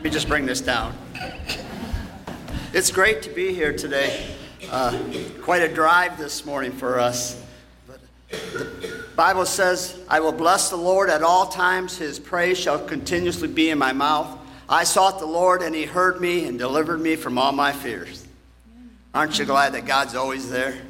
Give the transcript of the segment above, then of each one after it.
Let me just bring this down. It's great to be here today. Uh, quite a drive this morning for us. But the Bible says, I will bless the Lord at all times. His praise shall continuously be in my mouth. I sought the Lord, and he heard me and delivered me from all my fears. Aren't you glad that God's always there?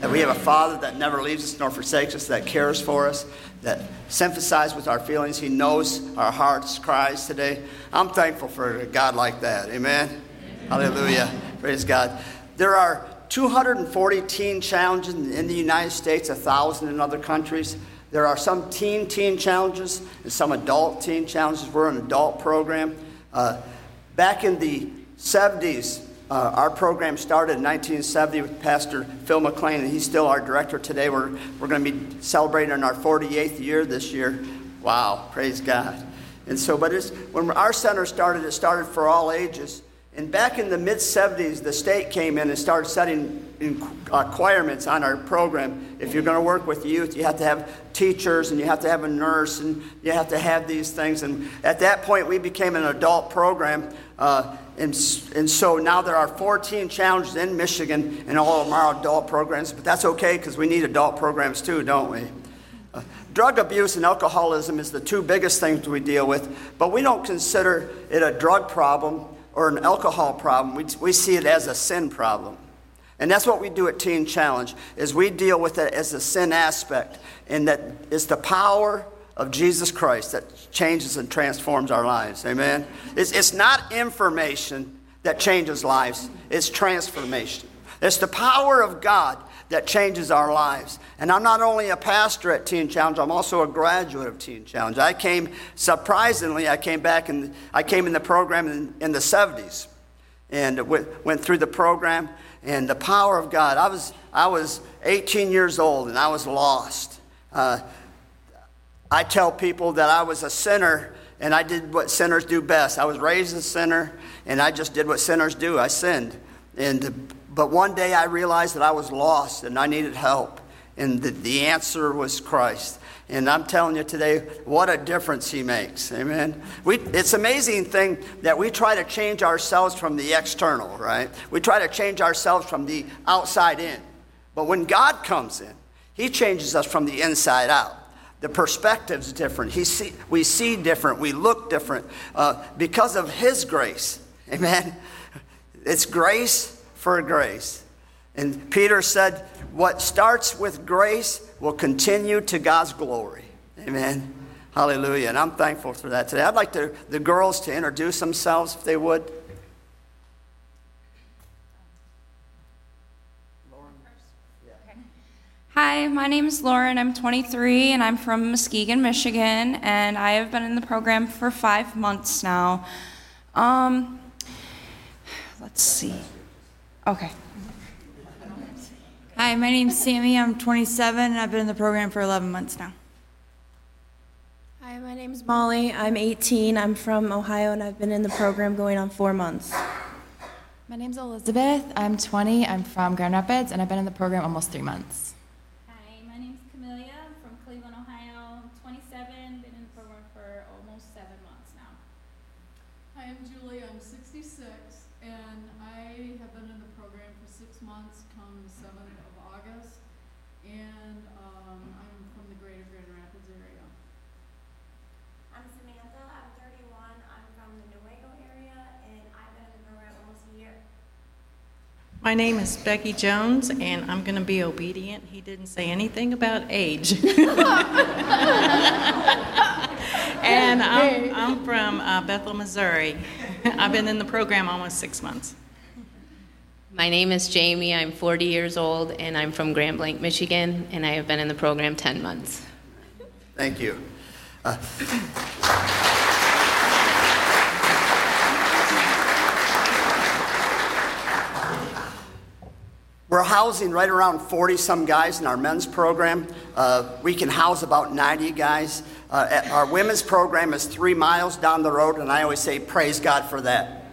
That we have a Father that never leaves us nor forsakes us, that cares for us, that sympathizes with our feelings. He knows our hearts' cries today. I'm thankful for a God like that. Amen. Amen. Hallelujah. Praise God. There are 240 teen challenges in the United States, 1,000 in other countries. There are some teen teen challenges and some adult teen challenges. We're an adult program. Uh, back in the 70s, uh, our program started in 1970 with Pastor Phil McLean, and he's still our director today. We're, we're going to be celebrating our 48th year this year. Wow, praise God. And so, but it's, when our center started, it started for all ages. And back in the mid 70s, the state came in and started setting requirements on our program. If you're going to work with youth, you have to have teachers and you have to have a nurse and you have to have these things. And at that point, we became an adult program. Uh, and, and so now there are 14 challenges in Michigan and all of our adult programs. But that's okay because we need adult programs too, don't we? Uh, drug abuse and alcoholism is the two biggest things we deal with, but we don't consider it a drug problem or an alcohol problem, we, we see it as a sin problem. And that's what we do at Teen Challenge, is we deal with it as a sin aspect, and that is the power of Jesus Christ that changes and transforms our lives. Amen? It's, it's not information that changes lives, it's transformation. It's the power of God that changes our lives. And I'm not only a pastor at Teen Challenge, I'm also a graduate of Teen Challenge. I came, surprisingly, I came back and I came in the program in, in the 70s and went, went through the program and the power of God. I was, I was 18 years old and I was lost. Uh, I tell people that I was a sinner and I did what sinners do best. I was raised a sinner and I just did what sinners do. I sinned. And but one day I realized that I was lost and I needed help. And the, the answer was Christ. And I'm telling you today, what a difference he makes. Amen. We, it's amazing thing that we try to change ourselves from the external, right? We try to change ourselves from the outside in. But when God comes in, he changes us from the inside out. The perspective's different. He see, we see different. We look different uh, because of his grace. Amen. It's grace for grace. And Peter said, What starts with grace will continue to God's glory. Amen. Hallelujah. And I'm thankful for that today. I'd like to, the girls to introduce themselves if they would. Hi, my name is Lauren. I'm 23 and I'm from Muskegon, Michigan, and I have been in the program for five months now. Um, let's see. Okay. Hi, my name's Sammy. I'm 27 and I've been in the program for 11 months now. Hi, my name's Molly. I'm 18. I'm from Ohio and I've been in the program going on four months. My name's Elizabeth. I'm 20. I'm from Grand Rapids and I've been in the program almost three months. My name is Becky Jones, and I'm going to be obedient. He didn't say anything about age. and I'm, I'm from uh, Bethel, Missouri. I've been in the program almost six months. My name is Jamie. I'm 40 years old, and I'm from Grand Blanc, Michigan, and I have been in the program 10 months. Thank you. Uh, We're housing right around 40 some guys in our men's program. Uh, we can house about 90 guys. Uh, our women's program is three miles down the road, and I always say, Praise God for that.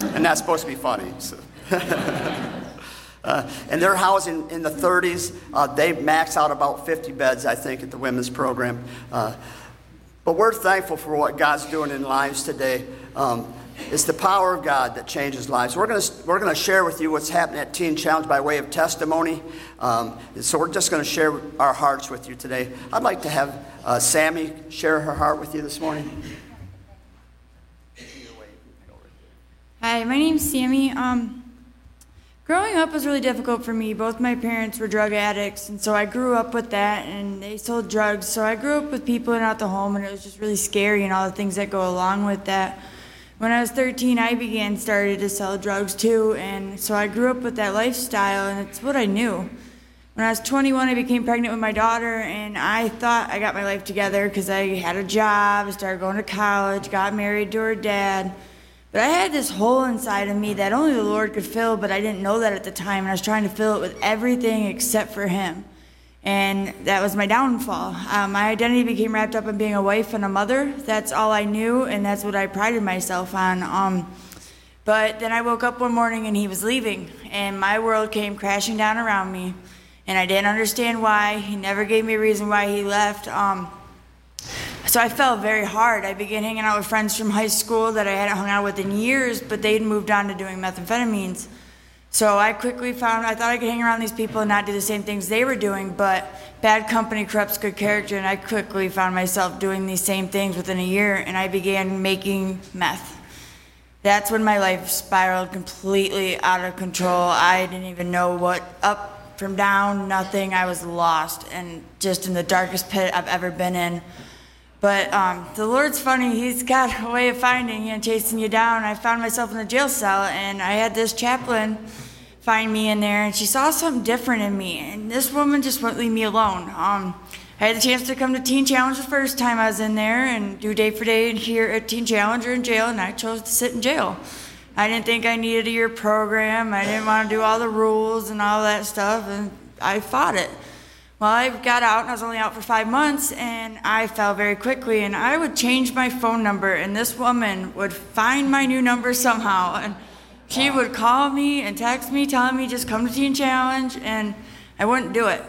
And that's supposed to be funny. So. uh, and they're housing in the 30s. Uh, they max out about 50 beds, I think, at the women's program. Uh, But we're thankful for what God's doing in lives today. Um, it's the power of God that changes lives. We're going we're to share with you what's happening at Teen Challenge by way of testimony. Um, so we're just going to share our hearts with you today. I'd like to have uh, Sammy share her heart with you this morning. Hi, my name's Sammy. Um, growing up was really difficult for me. Both my parents were drug addicts, and so I grew up with that, and they sold drugs. So I grew up with people in and out the home, and it was just really scary and all the things that go along with that. When I was 13, I began started to sell drugs too, and so I grew up with that lifestyle, and it's what I knew. When I was 21, I became pregnant with my daughter, and I thought I got my life together because I had a job, started going to college, got married to her dad. But I had this hole inside of me that only the Lord could fill, but I didn't know that at the time, and I was trying to fill it with everything except for Him. And that was my downfall. Um, my identity became wrapped up in being a wife and a mother. That's all I knew, and that's what I prided myself on. Um, but then I woke up one morning and he was leaving, and my world came crashing down around me. And I didn't understand why. He never gave me a reason why he left. Um, so I fell very hard. I began hanging out with friends from high school that I hadn't hung out with in years, but they'd moved on to doing methamphetamines. So I quickly found I thought I could hang around these people and not do the same things they were doing, but bad company corrupts good character, and I quickly found myself doing these same things within a year, and I began making meth. That's when my life spiraled completely out of control. I didn't even know what up from down, nothing. I was lost and just in the darkest pit I've ever been in. But um, the Lord's funny. He's got a way of finding you and chasing you down. I found myself in a jail cell, and I had this chaplain find me in there, and she saw something different in me. And this woman just wouldn't leave me alone. Um, I had the chance to come to Teen Challenge the first time I was in there and do day for day here at Teen Challenger in jail, and I chose to sit in jail. I didn't think I needed a year program. I didn't want to do all the rules and all that stuff, and I fought it. Well, I got out, and I was only out for five months, and I fell very quickly. And I would change my phone number, and this woman would find my new number somehow. And she would call me and text me, telling me just come to Teen Challenge, and I wouldn't do it.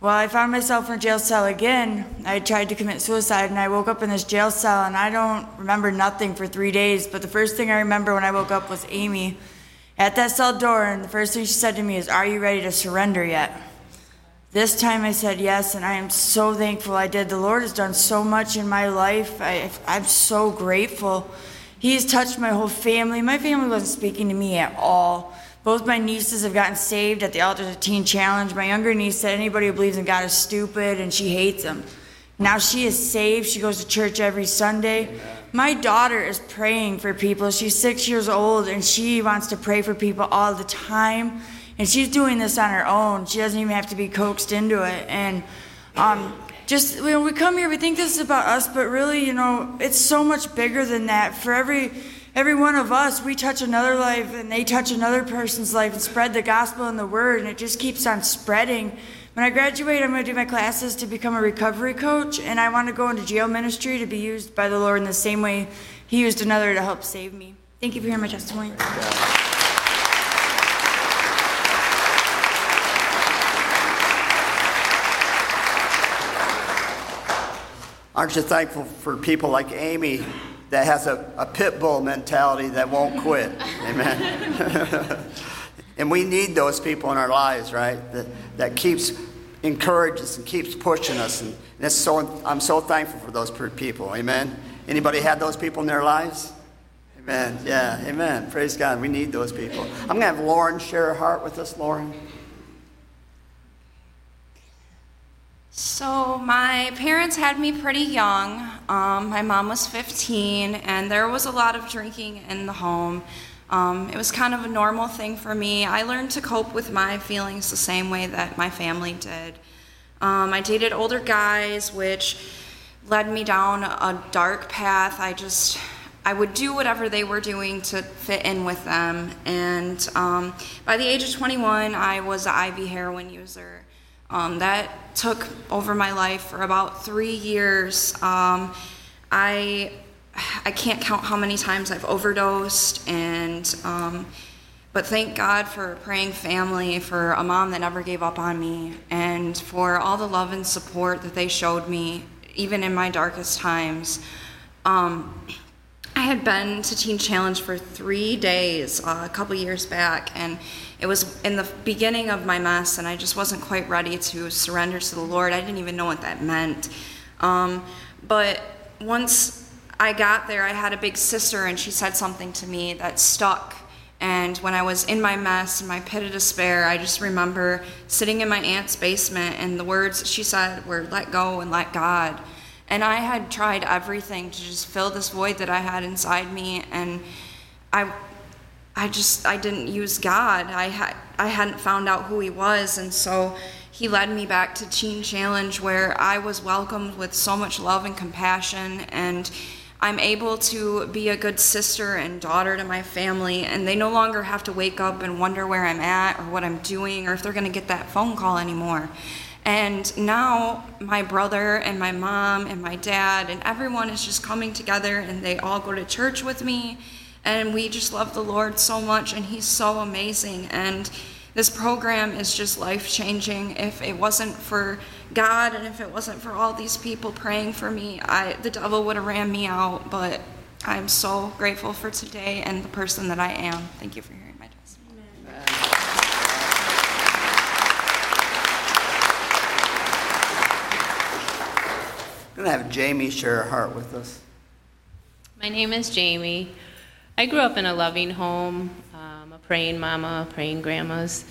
Well, I found myself in a jail cell again. I tried to commit suicide, and I woke up in this jail cell, and I don't remember nothing for three days. But the first thing I remember when I woke up was Amy at that cell door, and the first thing she said to me is, Are you ready to surrender yet? This time I said yes, and I am so thankful I did. The Lord has done so much in my life. I, I'm so grateful. He's touched my whole family. My family wasn't speaking to me at all. Both my nieces have gotten saved at the Altars of Teen Challenge. My younger niece said anybody who believes in God is stupid and she hates him. Now she is saved. She goes to church every Sunday. My daughter is praying for people. She's six years old and she wants to pray for people all the time. And she's doing this on her own. She doesn't even have to be coaxed into it. And um, just when we come here, we think this is about us, but really, you know, it's so much bigger than that. For every every one of us, we touch another life, and they touch another person's life, and spread the gospel and the word, and it just keeps on spreading. When I graduate, I'm going to do my classes to become a recovery coach, and I want to go into jail ministry to be used by the Lord in the same way He used another to help save me. Thank you for hearing my testimony. Aren't you thankful for people like Amy that has a, a pit bull mentality that won't quit? Amen. and we need those people in our lives, right? That, that keeps encourages and keeps pushing us. And, and so, I'm so thankful for those people. Amen. Anybody had those people in their lives? Amen. Yeah, amen. Praise God. We need those people. I'm going to have Lauren share her heart with us, Lauren. So, my parents had me pretty young. Um, my mom was 15, and there was a lot of drinking in the home. Um, it was kind of a normal thing for me. I learned to cope with my feelings the same way that my family did. Um, I dated older guys, which led me down a dark path. I just, I would do whatever they were doing to fit in with them. And um, by the age of 21, I was an IV heroin user. Um, that took over my life for about three years. Um, I I can't count how many times I've overdosed, and um, but thank God for a praying family, for a mom that never gave up on me, and for all the love and support that they showed me. even in my darkest times. Um, I had been to Teen Challenge for three days uh, a couple years back, and it was in the beginning of my mess, and I just wasn't quite ready to surrender to the Lord. I didn't even know what that meant. Um, but once I got there, I had a big sister, and she said something to me that stuck. And when I was in my mess, in my pit of despair, I just remember sitting in my aunt's basement, and the words she said were, Let go and let God. And I had tried everything to just fill this void that I had inside me, and I, I just I didn't use God. I had I hadn't found out who He was, and so He led me back to Teen Challenge, where I was welcomed with so much love and compassion, and I'm able to be a good sister and daughter to my family, and they no longer have to wake up and wonder where I'm at or what I'm doing or if they're going to get that phone call anymore. And now my brother and my mom and my dad and everyone is just coming together and they all go to church with me. And we just love the Lord so much and He's so amazing. And this program is just life changing. If it wasn't for God and if it wasn't for all these people praying for me, I, the devil would have ran me out. But I'm so grateful for today and the person that I am. Thank you for hearing my testimony. I'm going to have Jamie share her heart with us. My name is Jamie. I grew up in a loving home, um, a praying mama, praying grandmas.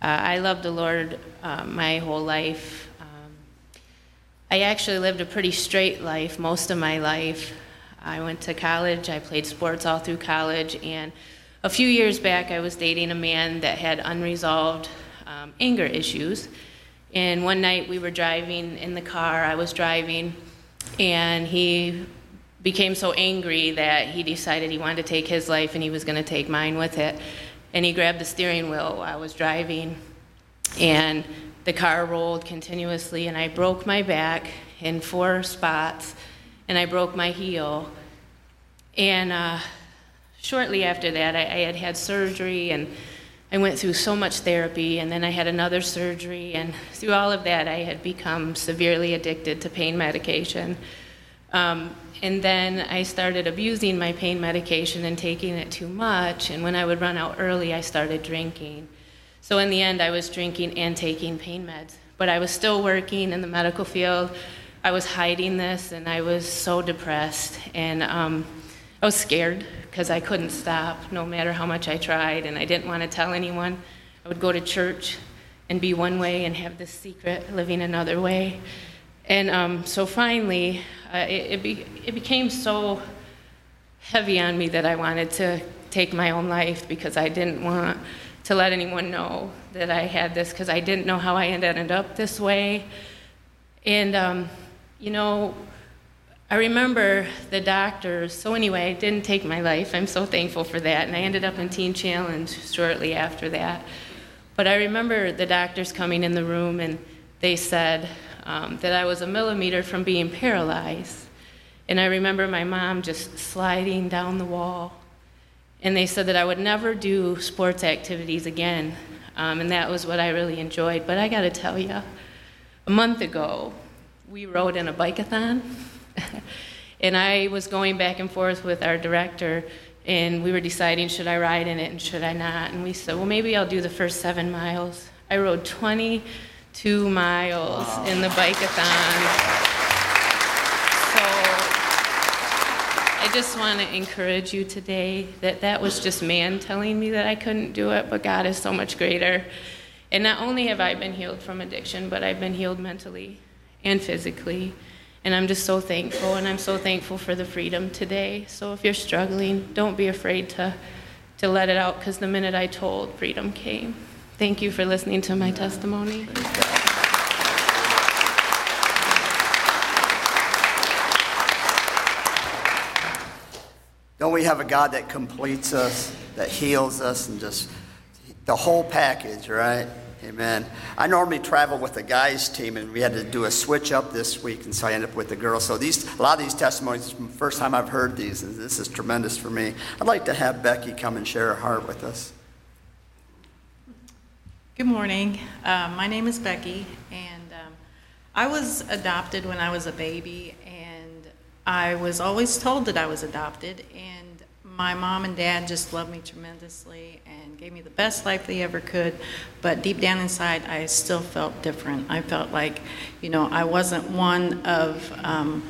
Uh, I loved the Lord uh, my whole life. Um, I actually lived a pretty straight life most of my life. I went to college, I played sports all through college, and a few years back I was dating a man that had unresolved um, anger issues. And one night we were driving in the car, I was driving, and he became so angry that he decided he wanted to take his life and he was going to take mine with it. And he grabbed the steering wheel while I was driving, and the car rolled continuously, and I broke my back in four spots, and I broke my heel. And uh, shortly after that, I, I had had surgery and I went through so much therapy, and then I had another surgery, and through all of that, I had become severely addicted to pain medication. Um, and then I started abusing my pain medication and taking it too much, and when I would run out early, I started drinking. So in the end, I was drinking and taking pain meds, but I was still working in the medical field. I was hiding this, and I was so depressed, and um, I was scared because I couldn't stop no matter how much I tried, and I didn't want to tell anyone. I would go to church and be one way and have this secret, living another way. And um, so finally, uh, it, it, be, it became so heavy on me that I wanted to take my own life because I didn't want to let anyone know that I had this because I didn't know how I ended up this way. And, um, you know, I remember the doctors, so anyway, I didn't take my life. I'm so thankful for that. And I ended up in Teen Challenge shortly after that. But I remember the doctors coming in the room and they said um, that I was a millimeter from being paralyzed. And I remember my mom just sliding down the wall. And they said that I would never do sports activities again. Um, and that was what I really enjoyed. But I got to tell you, a month ago, we rode in a bike-a-thon. and I was going back and forth with our director, and we were deciding should I ride in it and should I not. And we said, well, maybe I'll do the first seven miles. I rode 22 miles in the bike-a-thon. So I just want to encourage you today that that was just man telling me that I couldn't do it, but God is so much greater. And not only have I been healed from addiction, but I've been healed mentally and physically. And I'm just so thankful, and I'm so thankful for the freedom today. So if you're struggling, don't be afraid to, to let it out, because the minute I told, freedom came. Thank you for listening to my testimony. Don't we have a God that completes us, that heals us, and just the whole package, right? Amen. I normally travel with the guys team, and we had to do a switch up this week, and so I ended up with the girls. So these, a lot of these testimonies, the first time I've heard these, and this is tremendous for me. I'd like to have Becky come and share her heart with us. Good morning. Uh, my name is Becky, and um, I was adopted when I was a baby, and I was always told that I was adopted, and my mom and dad just loved me tremendously and gave me the best life they ever could. But deep down inside, I still felt different. I felt like, you know, I wasn't one of, um,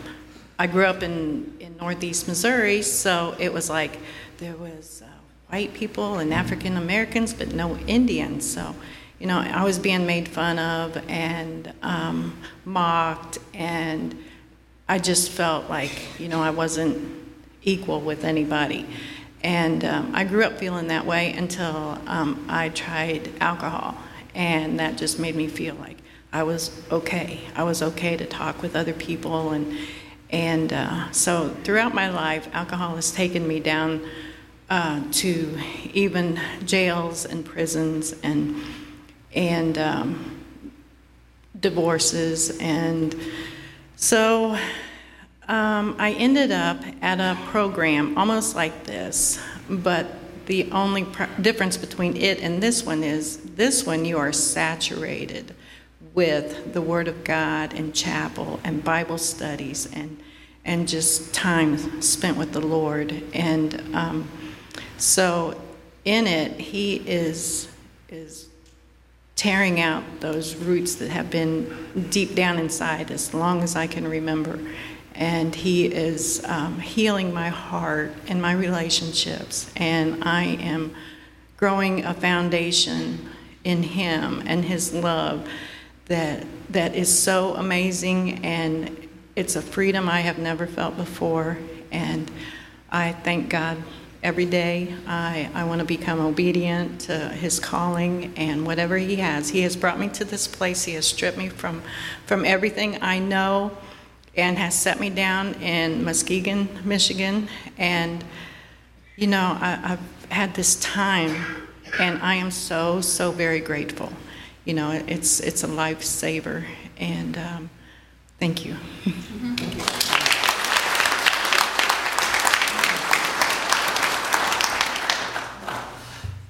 I grew up in, in Northeast Missouri, so it was like there was uh, white people and African Americans, but no Indians. So, you know, I was being made fun of and um, mocked, and I just felt like, you know, I wasn't equal with anybody. And um, I grew up feeling that way until um, I tried alcohol, and that just made me feel like I was okay. I was okay to talk with other people, and and uh, so throughout my life, alcohol has taken me down uh, to even jails and prisons and and um, divorces, and so um, I ended up at a program almost like this, but the only difference between it and this one is this one you are saturated with the Word of God and chapel and Bible studies and and just time spent with the Lord. And um, so, in it, He is is tearing out those roots that have been deep down inside as long as I can remember and He is um, healing my heart and my relationships. And I am growing a foundation in Him and His love that that is so amazing, and it's a freedom I have never felt before. And I thank God every day. I, I want to become obedient to His calling and whatever He has. He has brought me to this place. He has stripped me from from everything I know and has set me down in Muskegon, Michigan. And, you know, I, have had this time, and I am so, so very grateful. You know, it's, it's a lifesaver, and um, thank you.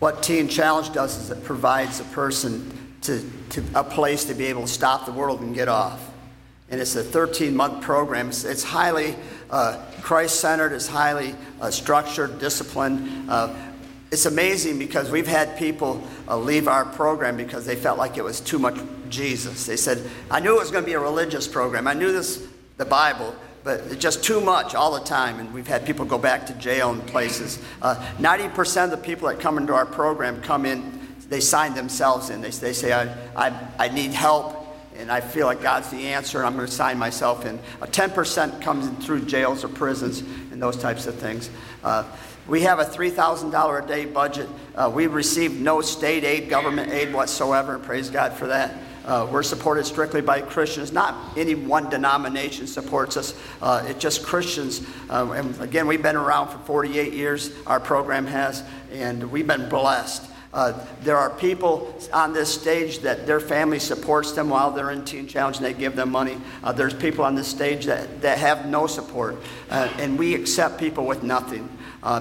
What Teen Challenge does is it provides a person to, to a place to be able to stop the world and get off and it's a 13 month program. It's, it's highly uh, Christ centered, it's highly uh, structured, disciplined. Uh, it's amazing because we've had people uh, leave our program because they felt like it was too much Jesus. They said, I knew it was going to be a religious program, I knew this, the Bible. But it's just too much all the time, and we've had people go back to jail and places. 90% uh, of the people that come into our program come in, they sign themselves in. They, they say, I, I, I need help and I feel like God's the answer, and I'm going to sign myself in. Uh, 10% comes in through jails or prisons and those types of things. Uh, we have a $3,000 a day budget. Uh, we receive no state aid, government aid whatsoever, praise God for that. Uh, we're supported strictly by Christians. Not any one denomination supports us. Uh, it's just Christians. Uh, and again, we've been around for 48 years. Our program has, and we've been blessed. Uh, there are people on this stage that their family supports them while they're in Teen Challenge and they give them money. Uh, there's people on this stage that, that have no support. Uh, and we accept people with nothing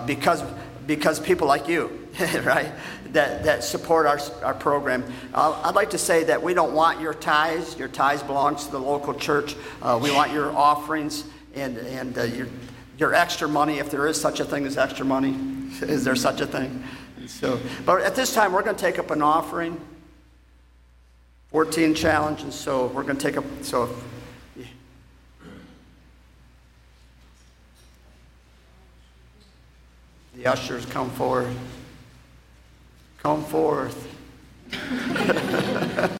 because, because people like you, right, that, that support our, our program. Uh, I'd like to say that we don't want your tithes. Your tithes belongs to the local church. Uh, we want your offerings and, and your, your extra money, if there is such a thing as extra money. is there such a thing? So, but at this time, we're going to take up an offering. 14 challenge, and so we're going to take up. So, the ushers come forward. Come forth.